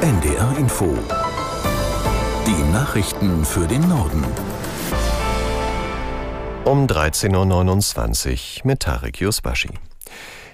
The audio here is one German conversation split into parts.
NDR Info. Die Nachrichten für den Norden. Um 13.29 Uhr mit Tarek Yusbashi.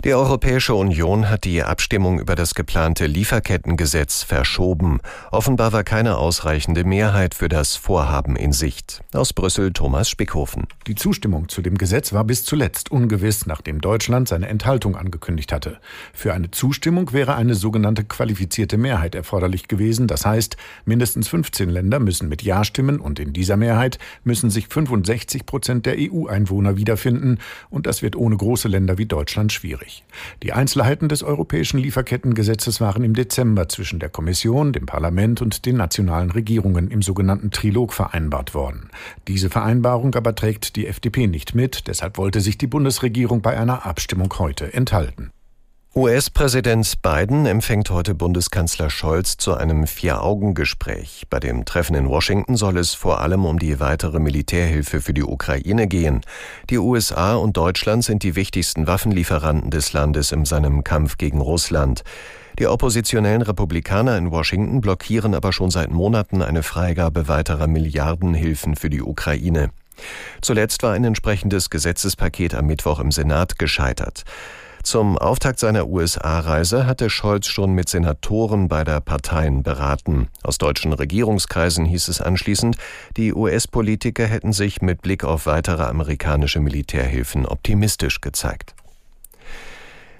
Die Europäische Union hat die Abstimmung über das geplante Lieferkettengesetz verschoben. Offenbar war keine ausreichende Mehrheit für das Vorhaben in Sicht. Aus Brüssel Thomas Spickhofen. Die Zustimmung zu dem Gesetz war bis zuletzt ungewiss, nachdem Deutschland seine Enthaltung angekündigt hatte. Für eine Zustimmung wäre eine sogenannte qualifizierte Mehrheit erforderlich gewesen. Das heißt, mindestens 15 Länder müssen mit Ja stimmen und in dieser Mehrheit müssen sich 65 Prozent der EU-Einwohner wiederfinden. Und das wird ohne große Länder wie Deutschland schwierig. Die Einzelheiten des europäischen Lieferkettengesetzes waren im Dezember zwischen der Kommission, dem Parlament und den nationalen Regierungen im sogenannten Trilog vereinbart worden. Diese Vereinbarung aber trägt die FDP nicht mit, deshalb wollte sich die Bundesregierung bei einer Abstimmung heute enthalten. US-Präsident Biden empfängt heute Bundeskanzler Scholz zu einem Vier-Augen-Gespräch. Bei dem Treffen in Washington soll es vor allem um die weitere Militärhilfe für die Ukraine gehen. Die USA und Deutschland sind die wichtigsten Waffenlieferanten des Landes in seinem Kampf gegen Russland. Die oppositionellen Republikaner in Washington blockieren aber schon seit Monaten eine Freigabe weiterer Milliardenhilfen für die Ukraine. Zuletzt war ein entsprechendes Gesetzespaket am Mittwoch im Senat gescheitert. Zum Auftakt seiner USA-Reise hatte Scholz schon mit Senatoren beider Parteien beraten. Aus deutschen Regierungskreisen hieß es anschließend, die US-Politiker hätten sich mit Blick auf weitere amerikanische Militärhilfen optimistisch gezeigt.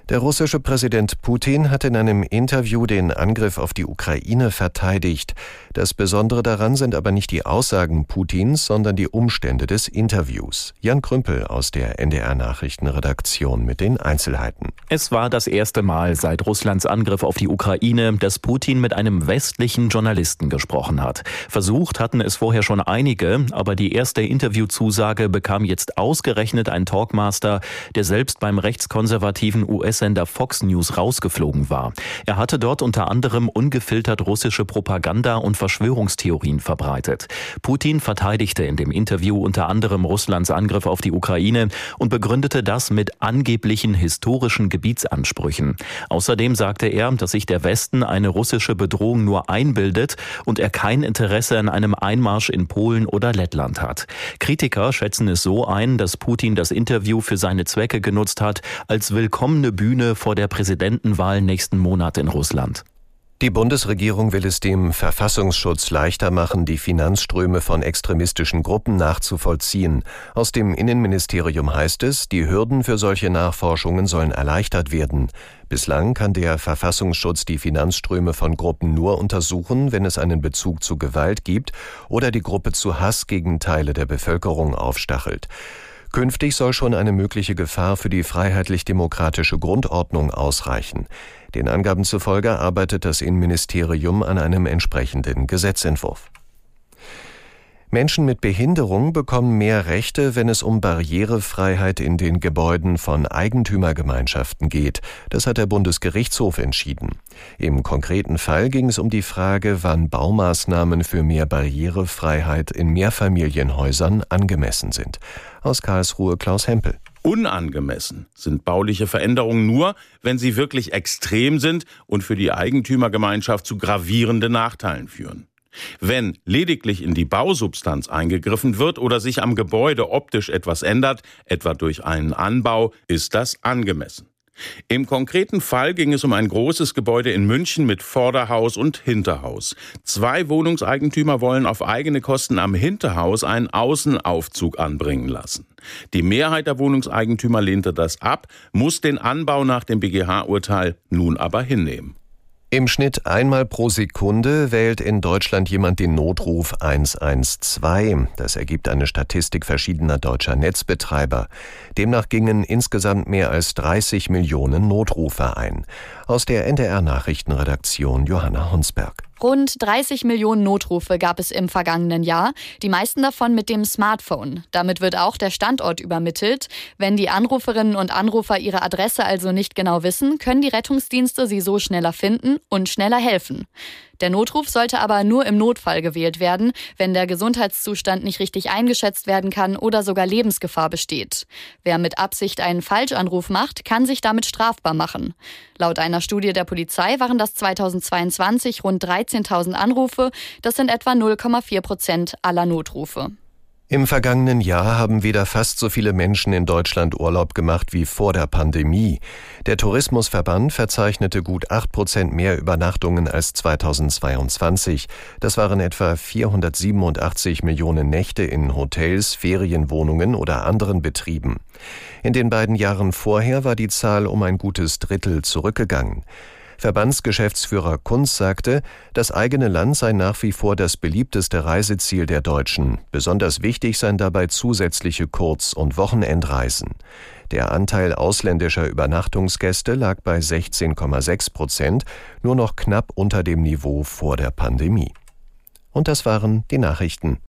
Der russische Präsident Putin hat in einem Interview den Angriff auf die Ukraine verteidigt. Das Besondere daran sind aber nicht die Aussagen Putins, sondern die Umstände des Interviews. Jan Krümpel aus der NDR Nachrichtenredaktion mit den Einzelheiten. Es war das erste Mal seit Russlands Angriff auf die Ukraine, dass Putin mit einem westlichen Journalisten gesprochen hat. Versucht hatten es vorher schon einige, aber die erste Interviewzusage bekam jetzt ausgerechnet ein Talkmaster, der selbst beim rechtskonservativen US US-Sender Fox News rausgeflogen war. Er hatte dort unter anderem ungefiltert russische Propaganda und Verschwörungstheorien verbreitet. Putin verteidigte in dem Interview unter anderem Russlands Angriff auf die Ukraine und begründete das mit angeblichen historischen Gebietsansprüchen. Außerdem sagte er, dass sich der Westen eine russische Bedrohung nur einbildet und er kein Interesse an einem Einmarsch in Polen oder Lettland hat. Kritiker schätzen es so ein, dass Putin das Interview für seine Zwecke genutzt hat, als willkommene Bühne Bühne vor der Präsidentenwahl nächsten Monat in Russland. Die Bundesregierung will es dem Verfassungsschutz leichter machen, die Finanzströme von extremistischen Gruppen nachzuvollziehen. Aus dem Innenministerium heißt es, die Hürden für solche Nachforschungen sollen erleichtert werden. Bislang kann der Verfassungsschutz die Finanzströme von Gruppen nur untersuchen, wenn es einen Bezug zu Gewalt gibt oder die Gruppe zu Hass gegen Teile der Bevölkerung aufstachelt. Künftig soll schon eine mögliche Gefahr für die freiheitlich-demokratische Grundordnung ausreichen. Den Angaben zufolge arbeitet das Innenministerium an einem entsprechenden Gesetzentwurf. Menschen mit Behinderung bekommen mehr Rechte, wenn es um Barrierefreiheit in den Gebäuden von Eigentümergemeinschaften geht. Das hat der Bundesgerichtshof entschieden. Im konkreten Fall ging es um die Frage, wann Baumaßnahmen für mehr Barrierefreiheit in Mehrfamilienhäusern angemessen sind. Aus Karlsruhe Klaus Hempel. Unangemessen sind bauliche Veränderungen nur, wenn sie wirklich extrem sind und für die Eigentümergemeinschaft zu gravierenden Nachteilen führen. Wenn lediglich in die Bausubstanz eingegriffen wird oder sich am Gebäude optisch etwas ändert, etwa durch einen Anbau, ist das angemessen. Im konkreten Fall ging es um ein großes Gebäude in München mit Vorderhaus und Hinterhaus. Zwei Wohnungseigentümer wollen auf eigene Kosten am Hinterhaus einen Außenaufzug anbringen lassen. Die Mehrheit der Wohnungseigentümer lehnte das ab, muss den Anbau nach dem BGH-Urteil nun aber hinnehmen. Im Schnitt einmal pro Sekunde wählt in Deutschland jemand den Notruf 112. Das ergibt eine Statistik verschiedener deutscher Netzbetreiber. Demnach gingen insgesamt mehr als 30 Millionen Notrufe ein. Aus der NDR Nachrichtenredaktion Johanna Hunsberg. Rund 30 Millionen Notrufe gab es im vergangenen Jahr, die meisten davon mit dem Smartphone. Damit wird auch der Standort übermittelt. Wenn die Anruferinnen und Anrufer ihre Adresse also nicht genau wissen, können die Rettungsdienste sie so schneller finden und schneller helfen. Der Notruf sollte aber nur im Notfall gewählt werden, wenn der Gesundheitszustand nicht richtig eingeschätzt werden kann oder sogar Lebensgefahr besteht. Wer mit Absicht einen Falschanruf macht, kann sich damit strafbar machen. Laut einer Studie der Polizei waren das 2022 rund 13.000 Anrufe. Das sind etwa 0,4 Prozent aller Notrufe. Im vergangenen Jahr haben wieder fast so viele Menschen in Deutschland Urlaub gemacht wie vor der Pandemie. Der Tourismusverband verzeichnete gut acht Prozent mehr Übernachtungen als 2022. Das waren etwa 487 Millionen Nächte in Hotels, Ferienwohnungen oder anderen Betrieben. In den beiden Jahren vorher war die Zahl um ein gutes Drittel zurückgegangen. Verbandsgeschäftsführer Kunz sagte, das eigene Land sei nach wie vor das beliebteste Reiseziel der Deutschen. Besonders wichtig seien dabei zusätzliche Kurz- und Wochenendreisen. Der Anteil ausländischer Übernachtungsgäste lag bei 16,6 Prozent, nur noch knapp unter dem Niveau vor der Pandemie. Und das waren die Nachrichten.